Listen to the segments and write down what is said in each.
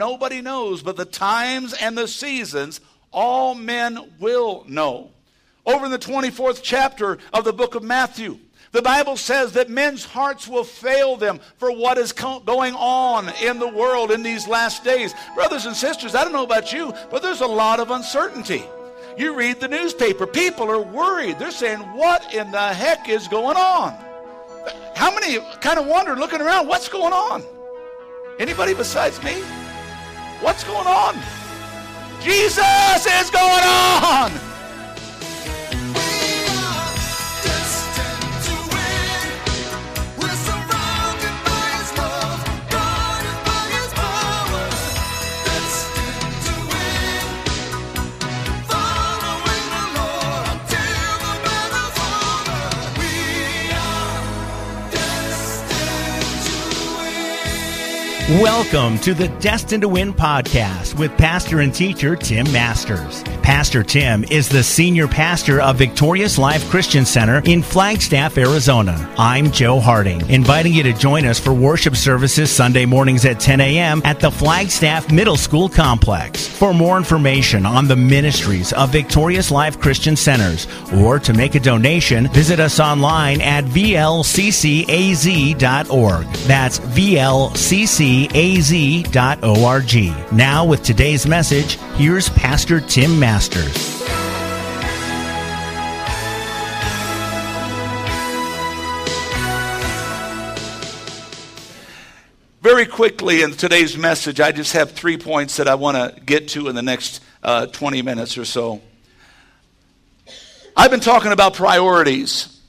nobody knows, but the times and the seasons all men will know. Over in the 24th chapter of the book of Matthew, the Bible says that men's hearts will fail them for what is co- going on in the world in these last days. Brothers and sisters, I don't know about you, but there's a lot of uncertainty. You read the newspaper, people are worried. They're saying, What in the heck is going on? How many kind of wonder looking around, what's going on? Anybody besides me? What's going on? Jesus is going on. Welcome to the Destined to Win podcast with pastor and teacher Tim Masters. Pastor Tim is the senior pastor of Victorious Life Christian Center in Flagstaff, Arizona. I'm Joe Harding, inviting you to join us for worship services Sunday mornings at 10 a.m. at the Flagstaff Middle School Complex. For more information on the ministries of Victorious Life Christian Centers or to make a donation, visit us online at vlccaz.org. That's vlcc az.org. Now, with today's message, here's Pastor Tim Masters. Very quickly in today's message, I just have three points that I want to get to in the next uh, 20 minutes or so. I've been talking about priorities.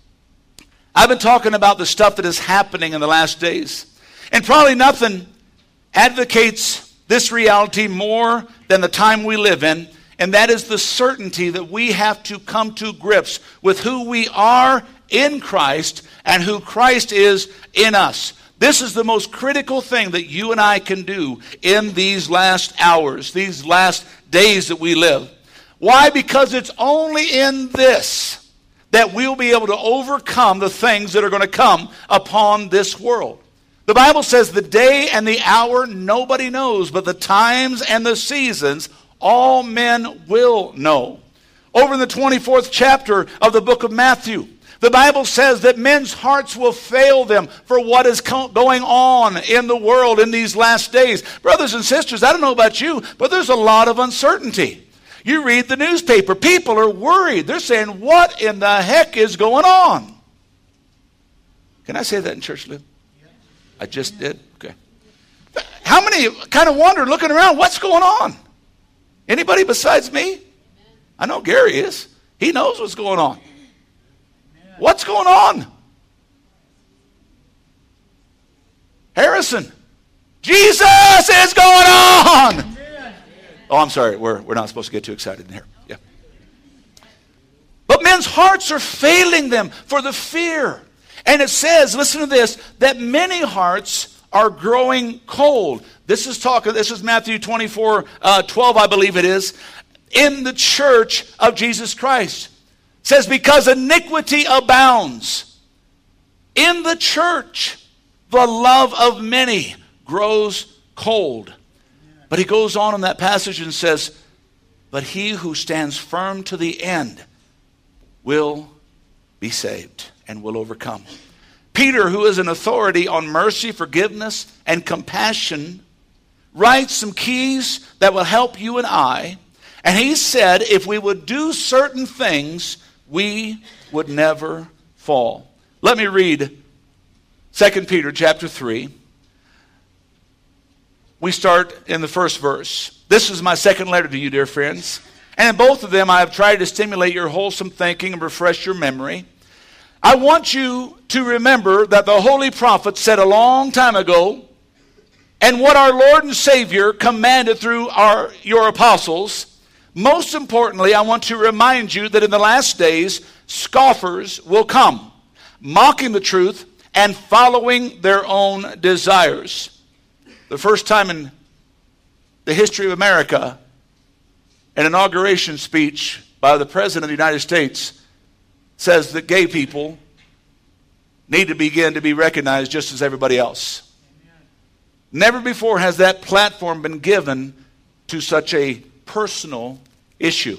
I've been talking about the stuff that is happening in the last days. And probably nothing advocates this reality more than the time we live in, and that is the certainty that we have to come to grips with who we are in Christ and who Christ is in us. This is the most critical thing that you and I can do in these last hours, these last days that we live. Why? Because it's only in this that we'll be able to overcome the things that are going to come upon this world. The Bible says the day and the hour nobody knows, but the times and the seasons all men will know. Over in the 24th chapter of the book of Matthew, the Bible says that men's hearts will fail them for what is co- going on in the world in these last days. Brothers and sisters, I don't know about you, but there's a lot of uncertainty. You read the newspaper, people are worried. They're saying, What in the heck is going on? Can I say that in church, Lib? I just did? Okay. How many kind of wonder looking around, what's going on? Anybody besides me? I know Gary is. He knows what's going on. What's going on? Harrison, Jesus is going on. Oh, I'm sorry. We're, we're not supposed to get too excited in here. Yeah. But men's hearts are failing them for the fear and it says, listen to this, that many hearts are growing cold. This is talking, this is Matthew 24, uh, 12, I believe it is, in the church of Jesus Christ. It says, because iniquity abounds in the church, the love of many grows cold. But he goes on in that passage and says, But he who stands firm to the end will be saved and will overcome. Peter, who is an authority on mercy, forgiveness, and compassion, writes some keys that will help you and I. And he said if we would do certain things, we would never fall. Let me read 2 Peter chapter 3. We start in the first verse. This is my second letter to you, dear friends. And in both of them, I have tried to stimulate your wholesome thinking and refresh your memory. I want you to remember that the holy prophet said a long time ago, and what our Lord and Savior commanded through our, your apostles. Most importantly, I want to remind you that in the last days, scoffers will come, mocking the truth and following their own desires. The first time in the history of America, an inauguration speech by the President of the United States says that gay people need to begin to be recognized just as everybody else. Never before has that platform been given to such a personal issue.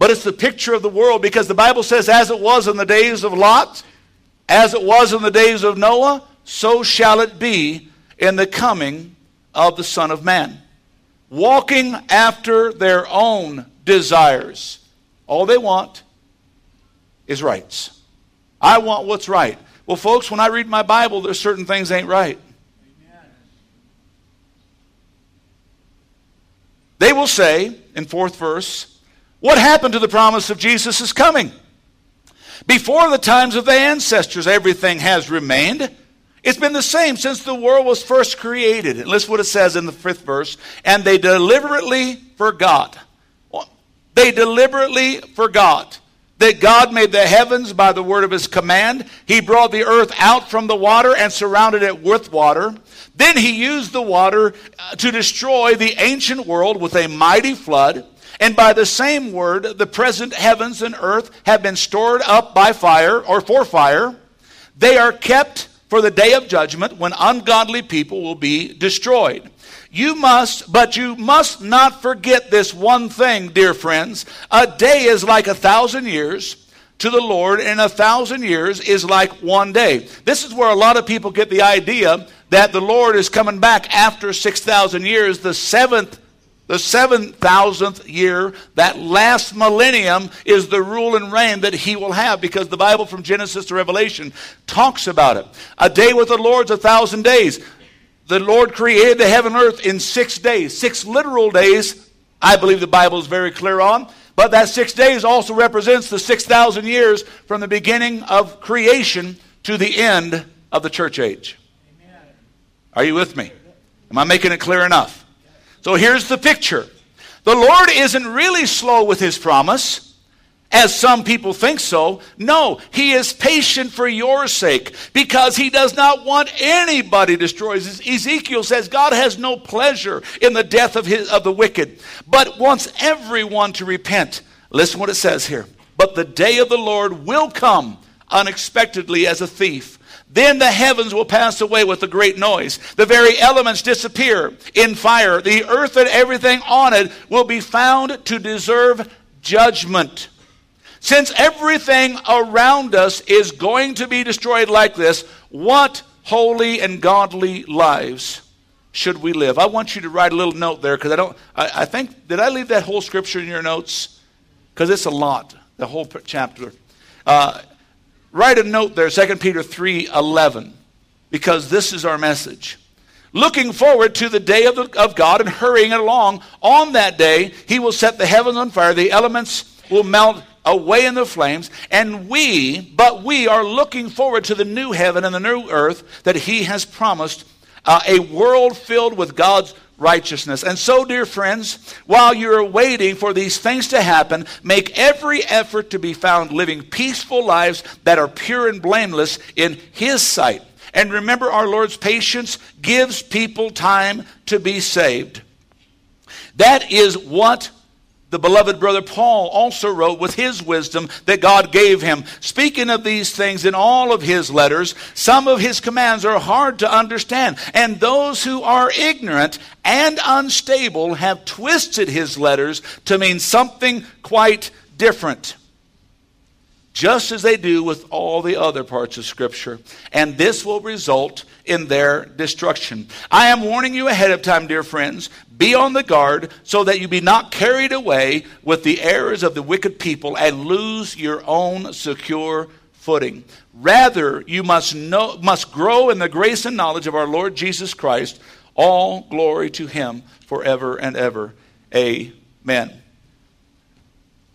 But it's the picture of the world because the Bible says, as it was in the days of Lot, as it was in the days of Noah, so shall it be in the coming of the Son of Man. Walking after their own desires. All they want is rights. I want what's right. Well, folks, when I read my Bible, there's certain things ain't right. They will say, in fourth verse, what happened to the promise of Jesus' coming? Before the times of the ancestors, everything has remained. It's been the same since the world was first created. And listen what it says in the fifth verse. And they deliberately forgot. They deliberately forgot that God made the heavens by the word of his command. He brought the earth out from the water and surrounded it with water. Then he used the water uh, to destroy the ancient world with a mighty flood. And by the same word, the present heavens and earth have been stored up by fire or for fire. They are kept for the day of judgment when ungodly people will be destroyed. You must, but you must not forget this one thing, dear friends. A day is like a thousand years to the Lord, and a thousand years is like one day. This is where a lot of people get the idea that the Lord is coming back after 6,000 years, the seventh the 7,000th year, that last millennium, is the rule and reign that he will have because the Bible from Genesis to Revelation talks about it. A day with the Lord's a thousand days. The Lord created the heaven and earth in six days, six literal days, I believe the Bible is very clear on. But that six days also represents the 6,000 years from the beginning of creation to the end of the church age. Amen. Are you with me? Am I making it clear enough? So here's the picture the Lord isn't really slow with his promise. As some people think so. No, he is patient for your sake because he does not want anybody destroyed. Ezekiel says God has no pleasure in the death of, his, of the wicked, but wants everyone to repent. Listen what it says here. But the day of the Lord will come unexpectedly as a thief. Then the heavens will pass away with a great noise. The very elements disappear in fire. The earth and everything on it will be found to deserve judgment. Since everything around us is going to be destroyed like this, what holy and godly lives should we live? I want you to write a little note there because I don't, I, I, think, did I leave that whole scripture in your notes? Because it's a lot, the whole chapter. Uh, Write a note there, 2 Peter 3 11, because this is our message. Looking forward to the day of, the, of God and hurrying it along, on that day, He will set the heavens on fire, the elements will melt away in the flames, and we, but we are looking forward to the new heaven and the new earth that He has promised, uh, a world filled with God's righteousness. And so, dear friends, while you're waiting for these things to happen, make every effort to be found living peaceful lives that are pure and blameless in His sight. And remember, our Lord's patience gives people time to be saved. That is what the beloved brother Paul also wrote with his wisdom that God gave him. Speaking of these things in all of his letters, some of his commands are hard to understand, and those who are ignorant and unstable have twisted his letters to mean something quite different just as they do with all the other parts of Scripture. And this will result in their destruction. I am warning you ahead of time, dear friends. Be on the guard so that you be not carried away with the errors of the wicked people and lose your own secure footing. Rather, you must, know, must grow in the grace and knowledge of our Lord Jesus Christ. All glory to him forever and ever. Amen.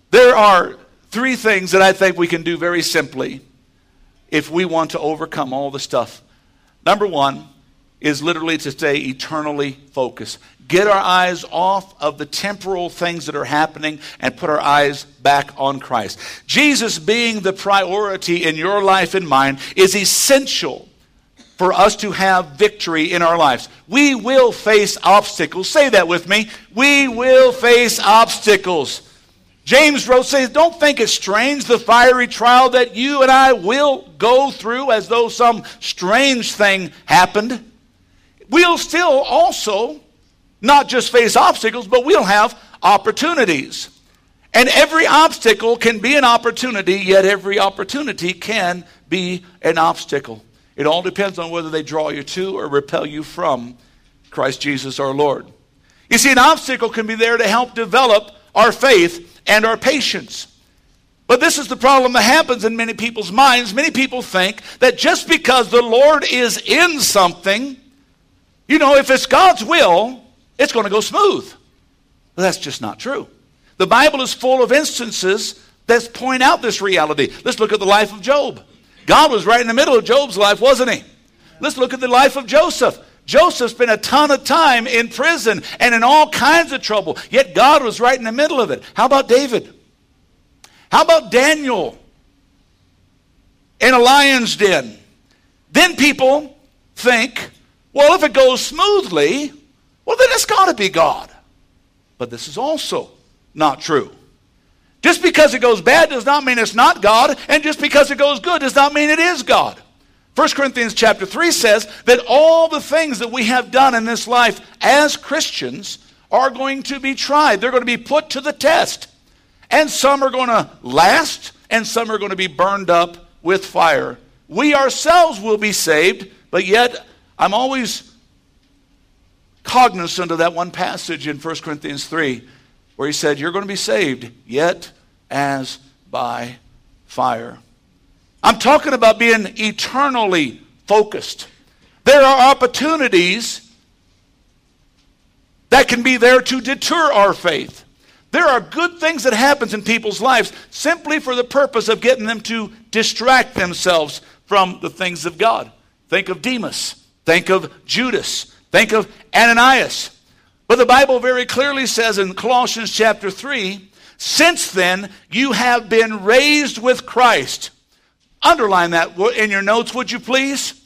There are three things that I think we can do very simply if we want to overcome all the stuff. Number one is literally to stay eternally focused. Get our eyes off of the temporal things that are happening and put our eyes back on Christ. Jesus being the priority in your life and mine is essential for us to have victory in our lives. We will face obstacles. Say that with me. We will face obstacles. James wrote, says, Don't think it strange the fiery trial that you and I will go through as though some strange thing happened. We'll still also not just face obstacles, but we'll have opportunities. And every obstacle can be an opportunity, yet every opportunity can be an obstacle. It all depends on whether they draw you to or repel you from Christ Jesus our Lord. You see, an obstacle can be there to help develop our faith and our patience. But this is the problem that happens in many people's minds. Many people think that just because the Lord is in something, you know, if it's God's will, it's going to go smooth. But that's just not true. The Bible is full of instances that point out this reality. Let's look at the life of Job. God was right in the middle of Job's life, wasn't he? Let's look at the life of Joseph. Joseph spent a ton of time in prison and in all kinds of trouble, yet God was right in the middle of it. How about David? How about Daniel in a lion's den? Then people think, well, if it goes smoothly, well, then it's got to be God. But this is also not true. Just because it goes bad does not mean it's not God, and just because it goes good does not mean it is God. 1 Corinthians chapter 3 says that all the things that we have done in this life as Christians are going to be tried. They're going to be put to the test. And some are going to last, and some are going to be burned up with fire. We ourselves will be saved, but yet I'm always cognizant of that one passage in 1 Corinthians 3 where he said, You're going to be saved, yet as by fire. I'm talking about being eternally focused. There are opportunities that can be there to deter our faith. There are good things that happens in people's lives simply for the purpose of getting them to distract themselves from the things of God. Think of Demas. Think of Judas. Think of Ananias. But the Bible very clearly says in Colossians chapter 3 since then you have been raised with Christ. Underline that in your notes, would you please?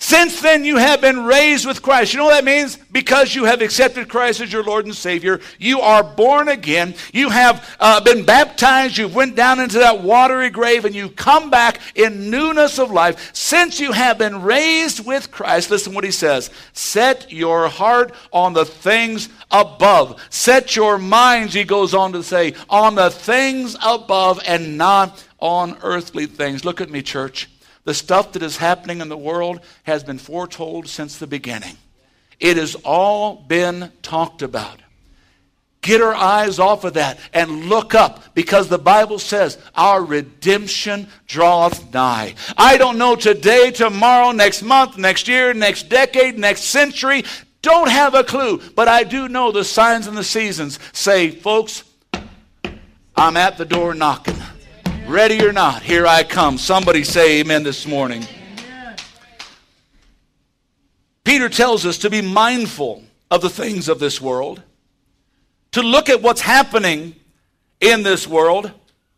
Since then, you have been raised with Christ. You know what that means? Because you have accepted Christ as your Lord and Savior, you are born again. You have uh, been baptized. You've went down into that watery grave, and you come back in newness of life. Since you have been raised with Christ, listen what he says: Set your heart on the things above. Set your minds. He goes on to say, on the things above, and not on earthly things. Look at me, church. The stuff that is happening in the world has been foretold since the beginning. It has all been talked about. Get our eyes off of that and look up because the Bible says our redemption draweth nigh. I don't know today, tomorrow, next month, next year, next decade, next century. Don't have a clue, but I do know the signs and the seasons say, folks, I'm at the door knocking. Ready or not, here I come. Somebody say amen this morning. Peter tells us to be mindful of the things of this world, to look at what's happening in this world,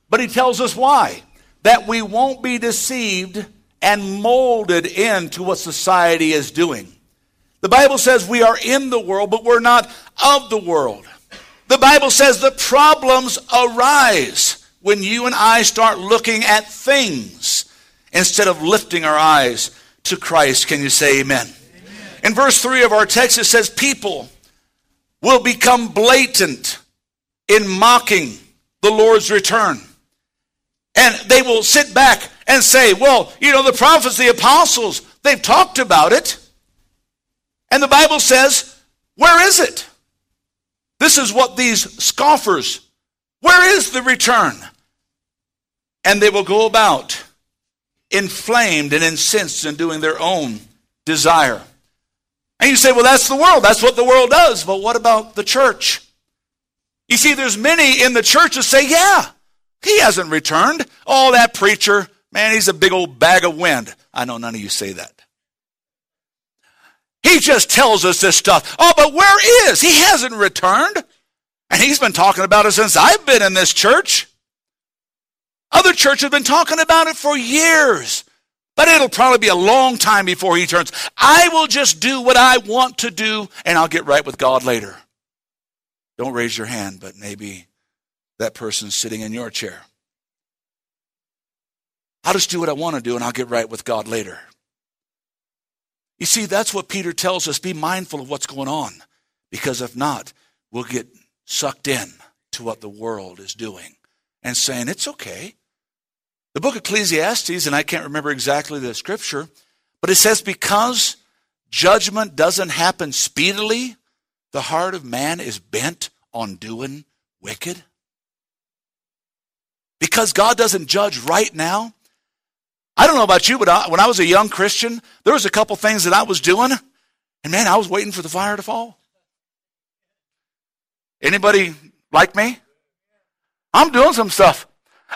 but he tells us why. That we won't be deceived and molded into what society is doing. The Bible says we are in the world, but we're not of the world. The Bible says the problems arise when you and I start looking at things instead of lifting our eyes to Christ. Can you say amen? amen? In verse 3 of our text, it says, People will become blatant in mocking the Lord's return. And they will sit back and say, Well, you know, the prophets, the apostles, they've talked about it. And the Bible says, Where is it? This is what these scoffers where is the return? And they will go about inflamed and incensed and doing their own desire. And you say, well, that's the world. That's what the world does. But what about the church? You see, there's many in the church that say, yeah, he hasn't returned. Oh, that preacher, man, he's a big old bag of wind. I know none of you say that. He just tells us this stuff. Oh, but where is? He hasn't returned. And he's been talking about it since I've been in this church. Other churches have been talking about it for years. But it'll probably be a long time before he turns. I will just do what I want to do and I'll get right with God later. Don't raise your hand, but maybe that person's sitting in your chair. I'll just do what I want to do and I'll get right with God later. You see, that's what Peter tells us be mindful of what's going on, because if not, we'll get sucked in to what the world is doing and saying, it's okay. The book of Ecclesiastes, and I can't remember exactly the scripture, but it says, because judgment doesn't happen speedily, the heart of man is bent on doing wicked. Because God doesn't judge right now. I don't know about you, but I, when I was a young Christian, there was a couple things that I was doing, and man, I was waiting for the fire to fall. Anybody like me? I'm doing some stuff.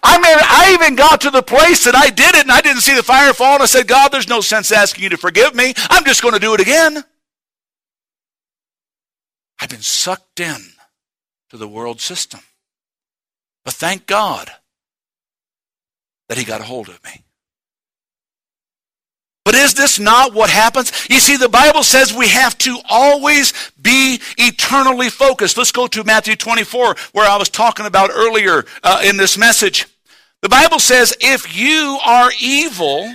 I mean, I even got to the place that I did it and I didn't see the fire fall and I said, God, there's no sense asking you to forgive me. I'm just going to do it again. I've been sucked in to the world system. But thank God that he got a hold of me. But is this not what happens? You see, the Bible says we have to always be eternally focused. Let's go to Matthew 24, where I was talking about earlier uh, in this message. The Bible says, if you are evil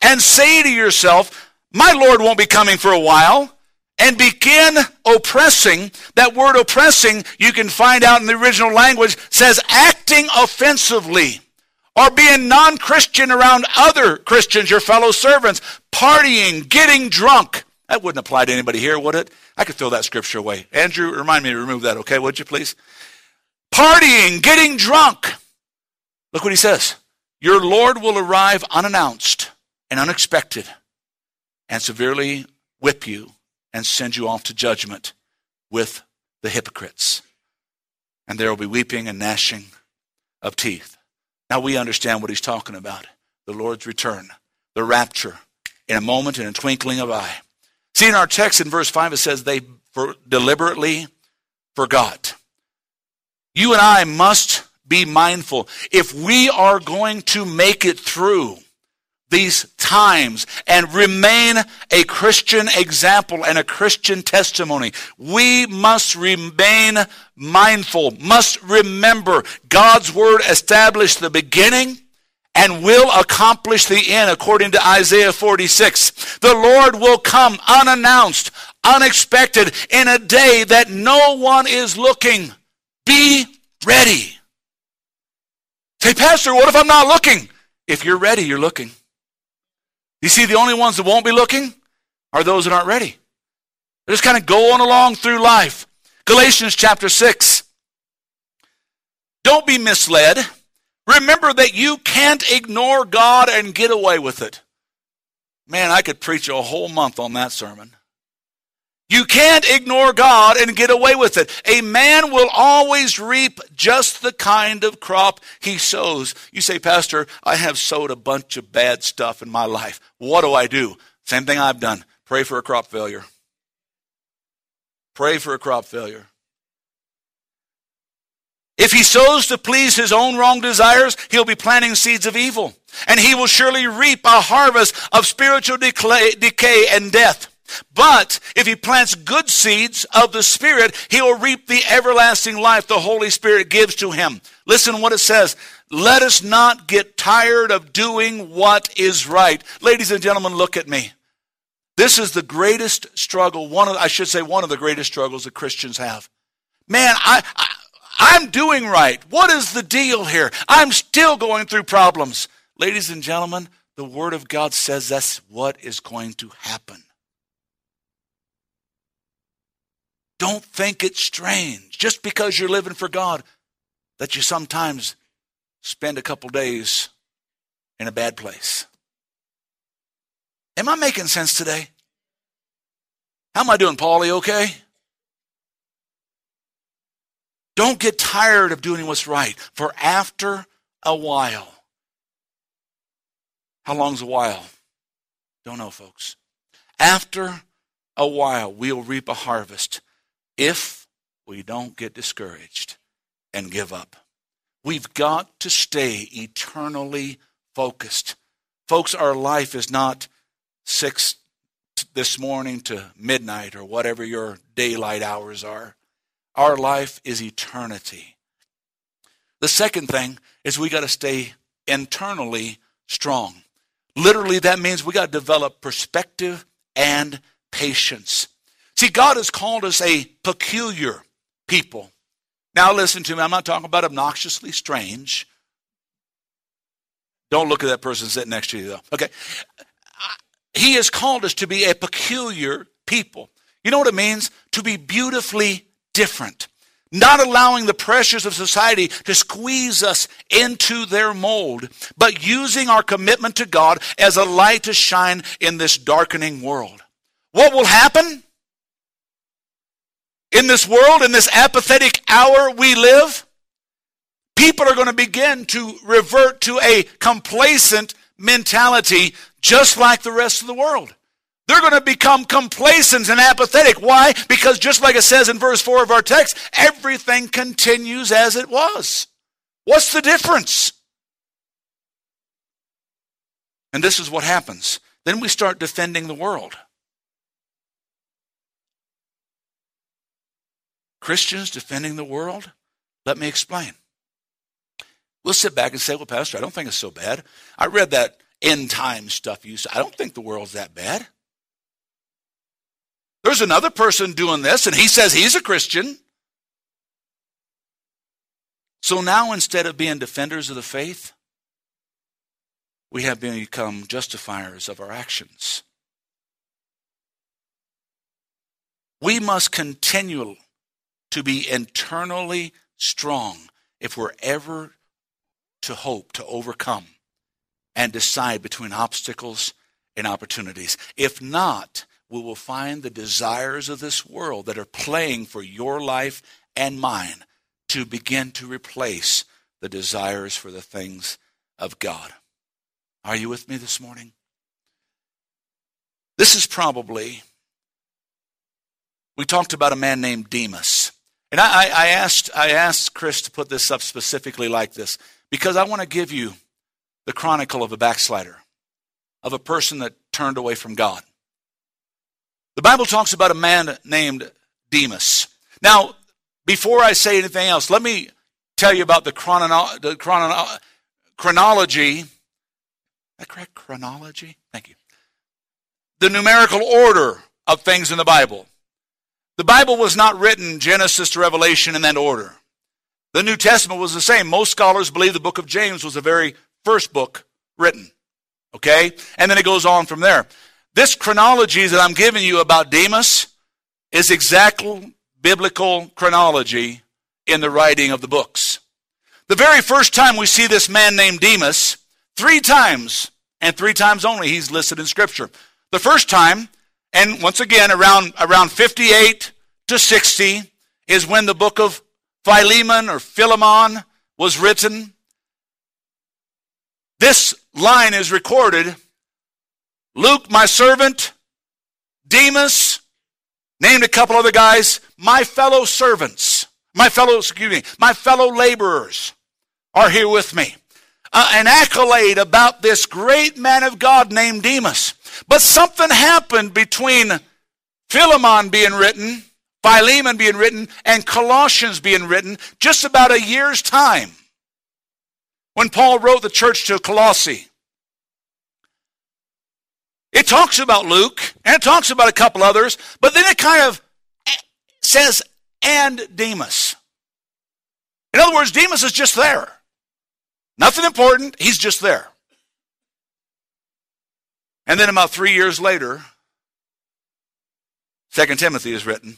and say to yourself, my Lord won't be coming for a while, and begin oppressing, that word oppressing, you can find out in the original language, says acting offensively or being non Christian around other Christians, your fellow servants, partying, getting drunk. That wouldn't apply to anybody here, would it? I could throw that scripture away. Andrew, remind me to remove that, okay, would you please? Partying, getting drunk. Look what he says. Your Lord will arrive unannounced and unexpected and severely whip you and send you off to judgment with the hypocrites. And there will be weeping and gnashing of teeth. Now we understand what he's talking about the Lord's return, the rapture, in a moment, in a twinkling of eye. See, in our text in verse 5, it says they for deliberately forgot. You and I must be mindful. If we are going to make it through these times and remain a Christian example and a Christian testimony. We must remain mindful, must remember God's word established the beginning and will accomplish the end according to Isaiah 46. The Lord will come unannounced, unexpected in a day that no one is looking. Be ready. Say, Pastor, what if I'm not looking? If you're ready, you're looking. You see, the only ones that won't be looking are those that aren't ready. They're just kind of going along through life. Galatians chapter 6. Don't be misled. Remember that you can't ignore God and get away with it. Man, I could preach a whole month on that sermon. You can't ignore God and get away with it. A man will always reap just the kind of crop he sows. You say, Pastor, I have sowed a bunch of bad stuff in my life. What do I do? Same thing I've done. Pray for a crop failure. Pray for a crop failure. If he sows to please his own wrong desires, he'll be planting seeds of evil. And he will surely reap a harvest of spiritual decay and death. But if he plants good seeds of the Spirit, he will reap the everlasting life the Holy Spirit gives to him. Listen what it says. Let us not get tired of doing what is right. Ladies and gentlemen, look at me. This is the greatest struggle, one of, I should say, one of the greatest struggles that Christians have. Man, I, I I'm doing right. What is the deal here? I'm still going through problems. Ladies and gentlemen, the Word of God says that's what is going to happen. Don't think it's strange just because you're living for God that you sometimes spend a couple days in a bad place. Am I making sense today? How am I doing, Paulie? Okay? Don't get tired of doing what's right, for after a while, how long's a while? Don't know, folks. After a while, we'll reap a harvest if we don't get discouraged and give up. We've got to stay eternally focused. Folks, our life is not six this morning to midnight or whatever your daylight hours are. Our life is eternity. The second thing is we got to stay internally strong. Literally, that means we got to develop perspective and patience. See, God has called us a peculiar people. Now, listen to me. I'm not talking about obnoxiously strange. Don't look at that person sitting next to you, though. Okay. He has called us to be a peculiar people. You know what it means? To be beautifully different. Not allowing the pressures of society to squeeze us into their mold, but using our commitment to God as a light to shine in this darkening world. What will happen? In this world, in this apathetic hour we live, people are going to begin to revert to a complacent mentality just like the rest of the world. They're going to become complacent and apathetic. Why? Because just like it says in verse 4 of our text, everything continues as it was. What's the difference? And this is what happens. Then we start defending the world. Christians defending the world? Let me explain. We'll sit back and say, well, Pastor, I don't think it's so bad. I read that end time stuff you said. I don't think the world's that bad. There's another person doing this, and he says he's a Christian. So now, instead of being defenders of the faith, we have become justifiers of our actions. We must continue to be internally strong if we're ever to hope to overcome and decide between obstacles and opportunities. If not, we will find the desires of this world that are playing for your life and mine to begin to replace the desires for the things of God. Are you with me this morning? This is probably, we talked about a man named Demas. And I, I, asked, I asked Chris to put this up specifically like this because I want to give you the chronicle of a backslider, of a person that turned away from God. The Bible talks about a man named Demas. Now, before I say anything else, let me tell you about the, the chrono- chronology. that correct? Chronology? Thank you. The numerical order of things in the Bible. The Bible was not written Genesis to Revelation in that order. The New Testament was the same. Most scholars believe the book of James was the very first book written. Okay? And then it goes on from there. This chronology that I'm giving you about Demas is exact biblical chronology in the writing of the books. The very first time we see this man named Demas, three times, and three times only, he's listed in Scripture. The first time, and once again, around, around 58 to 60, is when the book of Philemon or Philemon was written. This line is recorded Luke, my servant, Demas, named a couple other guys, my fellow servants, my fellow, excuse me, my fellow laborers are here with me. Uh, an accolade about this great man of God named Demas. But something happened between Philemon being written, Philemon being written, and Colossians being written just about a year's time. When Paul wrote the church to Colossae, it talks about Luke and it talks about a couple others, but then it kind of says, and Demas. In other words, Demas is just there. Nothing important, he's just there. And then about three years later, Second Timothy is written.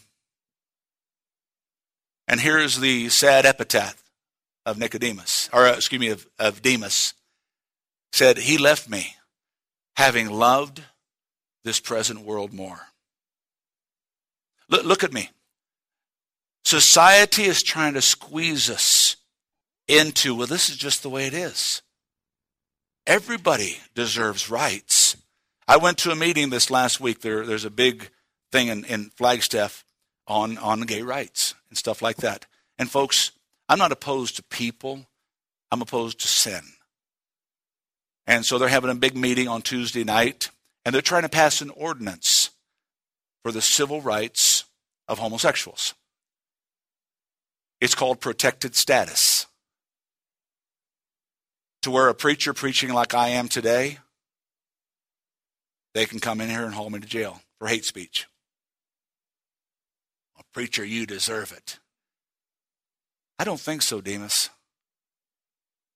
And here's the sad epitaph of Nicodemus, or uh, excuse me, of, of Demas. Said, He left me having loved this present world more. Look, look at me. Society is trying to squeeze us into, well, this is just the way it is. Everybody deserves rights. I went to a meeting this last week. There, there's a big thing in, in Flagstaff on, on gay rights and stuff like that. And folks, I'm not opposed to people, I'm opposed to sin. And so they're having a big meeting on Tuesday night, and they're trying to pass an ordinance for the civil rights of homosexuals. It's called protected status. To where a preacher preaching like I am today, they can come in here and haul me to jail for hate speech. Well, preacher, you deserve it. I don't think so, Demas.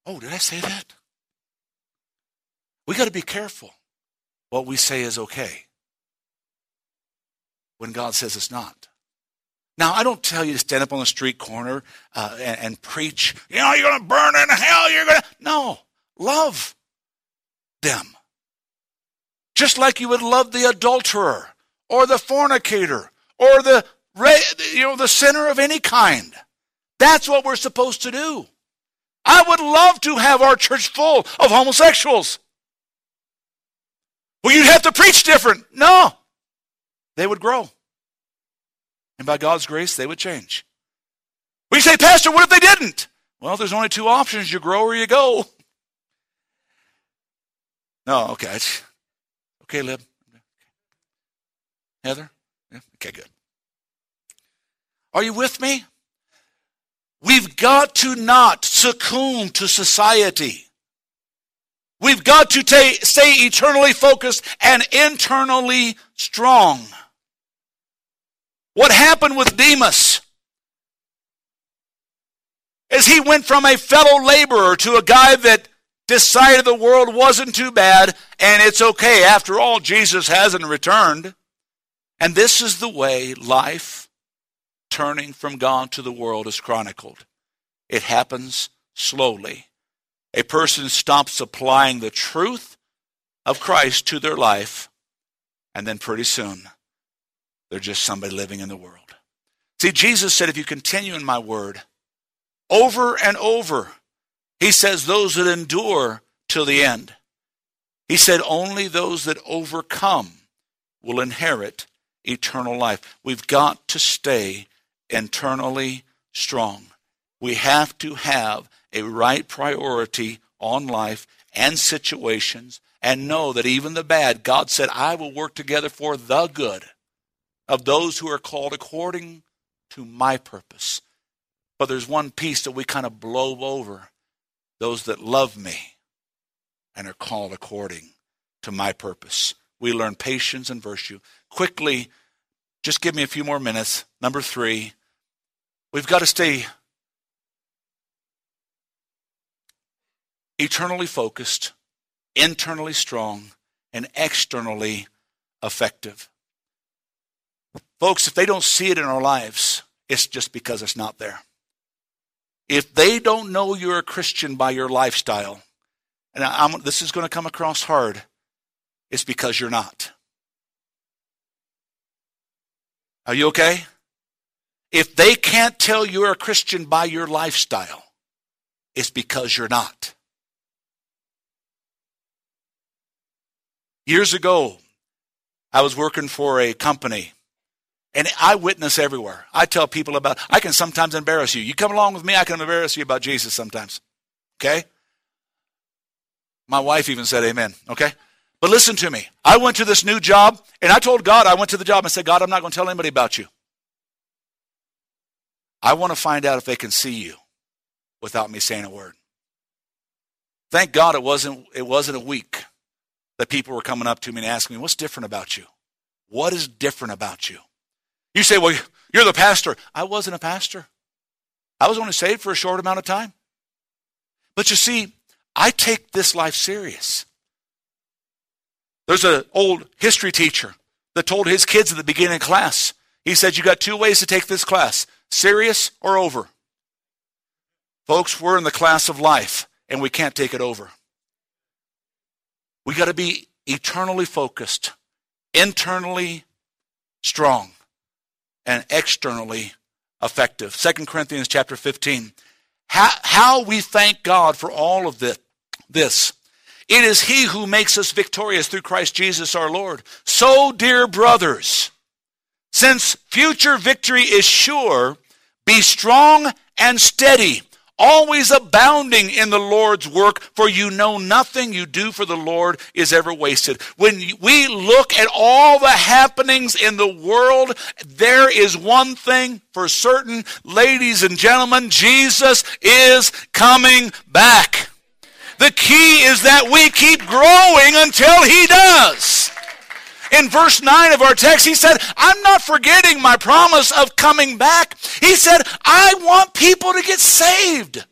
Oh, did I say that? We got to be careful what we say is okay when God says it's not. Now, I don't tell you to stand up on the street corner uh, and, and, preach, you know, you're going to burn in hell. You're going to. No, love them. Just like you would love the adulterer or the fornicator or the, you know, the sinner of any kind. That's what we're supposed to do. I would love to have our church full of homosexuals. Well, you'd have to preach different. No, they would grow. And by God's grace, they would change. We say, Pastor, what if they didn't? Well, there's only two options you grow or you go. No, okay. Okay, Lib. Heather? Yeah? Okay, good. Are you with me? We've got to not succumb to society. We've got to t- stay eternally focused and internally strong. What happened with Demas is he went from a fellow laborer to a guy that decided the world wasn't too bad and it's okay. After all, Jesus hasn't returned. And this is the way life turning from God to the world is chronicled. It happens slowly. A person stops applying the truth of Christ to their life, and then pretty soon they're just somebody living in the world. See, Jesus said, if you continue in my word, over and over, he says, those that endure till the end. He said, only those that overcome will inherit eternal life. We've got to stay internally strong. We have to have a right priority on life and situations and know that even the bad, God said, I will work together for the good of those who are called according to my purpose. But there's one piece that we kind of blow over those that love me and are called according to my purpose. We learn patience and virtue. Quickly, just give me a few more minutes. Number three, we've got to stay eternally focused, internally strong, and externally effective. Folks, if they don't see it in our lives, it's just because it's not there. If they don't know you're a Christian by your lifestyle, and I'm, this is going to come across hard, it's because you're not. Are you okay? If they can't tell you're a Christian by your lifestyle, it's because you're not. Years ago, I was working for a company and I witness everywhere. I tell people about, I can sometimes embarrass you. You come along with me, I can embarrass you about Jesus sometimes. Okay? My wife even said amen. Okay? But listen to me. I went to this new job, and I told God, I went to the job and said, God, I'm not going to tell anybody about you. I want to find out if they can see you without me saying a word. Thank God it wasn't, it wasn't a week that people were coming up to me and asking me, What's different about you? What is different about you? You say, Well, you're the pastor. I wasn't a pastor. I was only saved for a short amount of time. But you see, I take this life serious. There's an old history teacher that told his kids at the beginning of class, he said, You got two ways to take this class serious or over. Folks, we're in the class of life, and we can't take it over. We got to be eternally focused, internally strong, and externally effective. 2 Corinthians chapter 15. How, how we thank God for all of this. this. It is He who makes us victorious through Christ Jesus our Lord. So, dear brothers, since future victory is sure, be strong and steady always abounding in the Lord's work, for you know nothing you do for the Lord is ever wasted. When we look at all the happenings in the world, there is one thing for certain, ladies and gentlemen, Jesus is coming back. The key is that we keep growing until he does. In verse 9 of our text, he said, I'm not forgetting my promise of coming back. He said, I want people to get saved.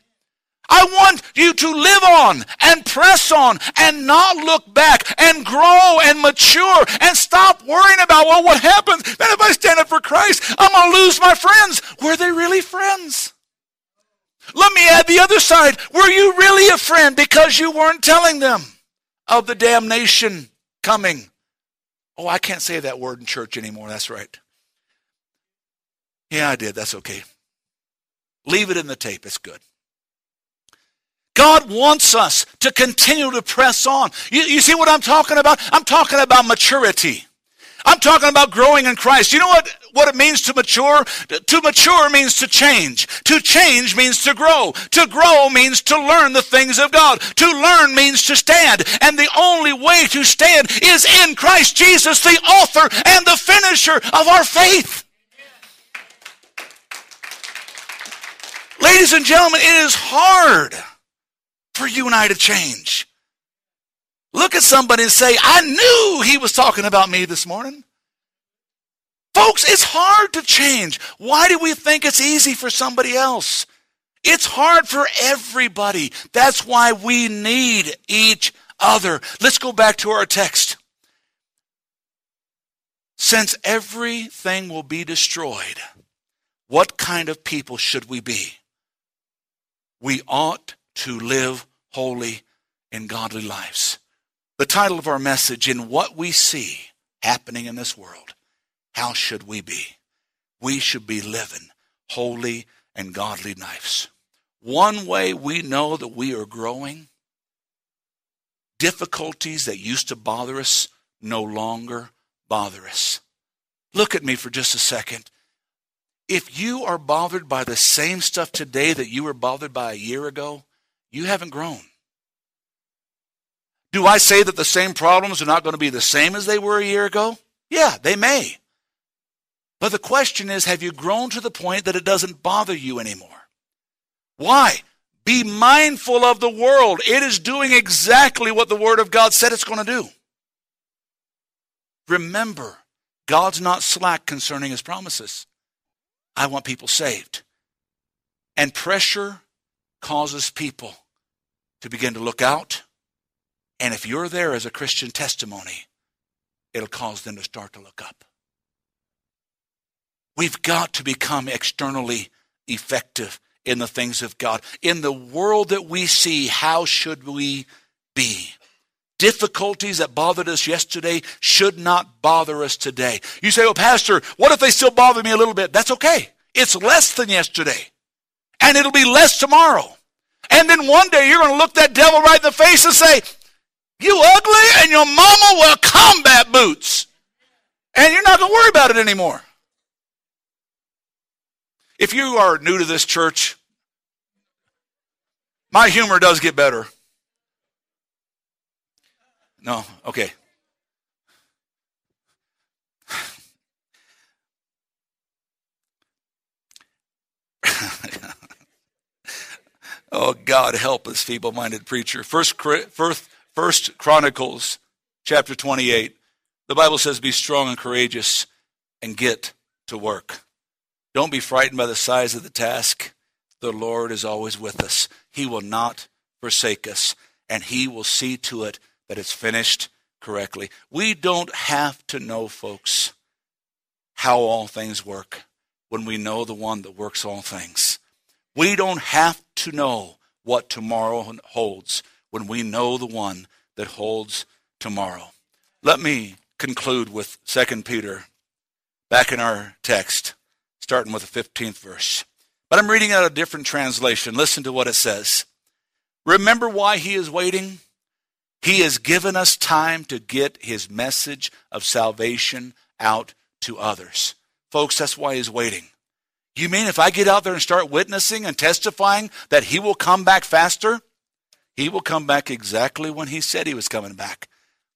I want you to live on and press on and not look back and grow and mature and stop worrying about, well, what happens? Then if I stand up for Christ, I'm going to lose my friends. Were they really friends? Let me add the other side. Were you really a friend because you weren't telling them of the damnation coming? Oh, I can't say that word in church anymore. That's right. Yeah, I did. That's okay. Leave it in the tape. It's good. God wants us to continue to press on. You, you, see what I'm talking about? I'm talking about maturity. I'm talking about growing in Christ. You know what, what it means to mature? To mature means to change. To change means to grow. To grow means to learn the things of God. To learn means to stand. And the only way to stand is in Christ Jesus, the author and the finisher of our faith. Ladies and gentlemen, it is hard for you and I to change. Look at somebody and say, I knew he was talking about me this morning. Folks, it's hard to change. Why do we think it's easy for somebody else? It's hard for everybody. That's why we need each other. Let's go back to our text. Since everything will be destroyed, what kind of people should we be? We ought to live holy and godly lives. The title of our message, In What We See Happening in This World, How Should We Be? We should be living holy and godly lives. One way we know that we are growing, difficulties that used to bother us no longer bother us. Look at me for just a second. If you are bothered by the same stuff today that you were bothered by a year ago, you haven't grown. Do I say that the same problems are not going to be the same as they were a year ago? Yeah, they may. But the question is have you grown to the point that it doesn't bother you anymore? Why? Be mindful of the world. It is doing exactly what the Word of God said it's going to do. Remember, God's not slack concerning His promises. I want people saved. And pressure causes people to begin to look out. And if you're there as a Christian testimony, it'll cause them to start to look up. We've got to become externally effective in the things of God. In the world that we see, how should we be? Difficulties that bothered us yesterday should not bother us today. You say, well, Pastor, what if they still bother me a little bit? That's okay. It's less than yesterday. And it'll be less tomorrow. And then one day you're going to look that devil right in the face and say, You ugly, and your mama wear combat boots. And you're not going to worry about it anymore. If you are new to this church, my humor does get better. No, okay. Oh, God, help us, feeble minded preacher. First, first, first Chronicles chapter 28. The Bible says, Be strong and courageous and get to work. Don't be frightened by the size of the task. The Lord is always with us. He will not forsake us, and He will see to it that it's finished correctly. We don't have to know, folks, how all things work when we know the one that works all things. We don't have to know what tomorrow holds when we know the one that holds tomorrow. Let me conclude with 2 Peter, back in our text, starting with the 15th verse. But I'm reading out a different translation. Listen to what it says. Remember why he is waiting? He has given us time to get his message of salvation out to others. Folks, that's why he's waiting. You mean if I get out there and start witnessing and testifying that he will come back faster? He will come back exactly when he said he was coming back,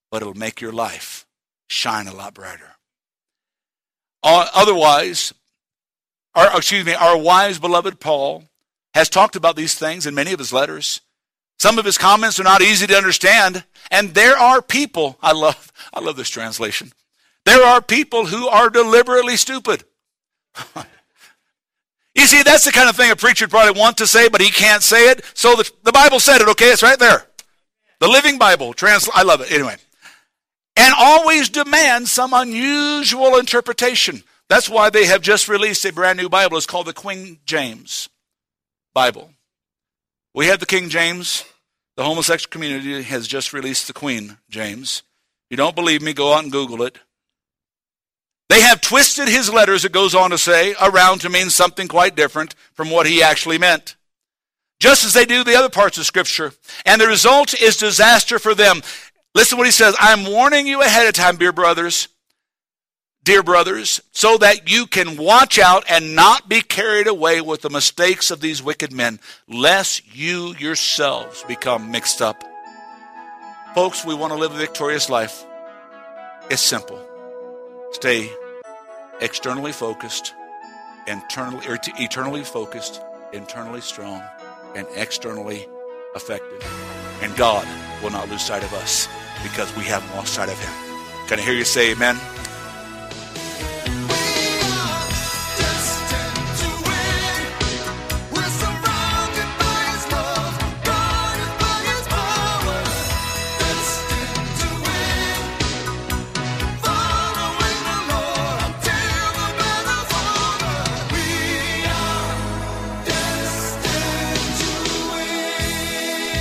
but it'll make your life shine a lot brighter. Uh, otherwise, our, excuse me, our wise beloved Paul has talked about these things in many of his letters. Some of his comments are not easy to understand, and there are people, I love, I love this translation. There are people who are deliberately stupid. you see, that's the kind of thing a preacher would probably want to say, but he can't say it. So the, the Bible said it, okay? It's right there. The Living Bible. Trans- I love it. Anyway. And always demand some unusual interpretation. That's why they have just released a brand new Bible. It's called the King James Bible. We have the King James. The homosexual community has just released the Queen James. If you don't believe me, go out and Google it. They have twisted his letters, it goes on to say, around to mean something quite different from what he actually meant. Just as they do the other parts of Scripture. And the result is disaster for them. Listen what he says I'm warning you ahead of time, dear brothers, dear brothers, so that you can watch out and not be carried away with the mistakes of these wicked men, lest you yourselves become mixed up. Folks, we want to live a victorious life. It's simple. Stay externally focused, internally, er, eternally focused, internally strong, and externally effective. And God will not lose sight of us because we haven't lost sight of Him. Can I hear you say amen?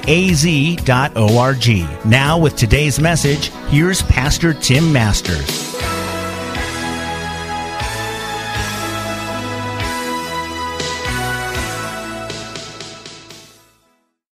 az.org. Now, with today's message, here's Pastor Tim Masters.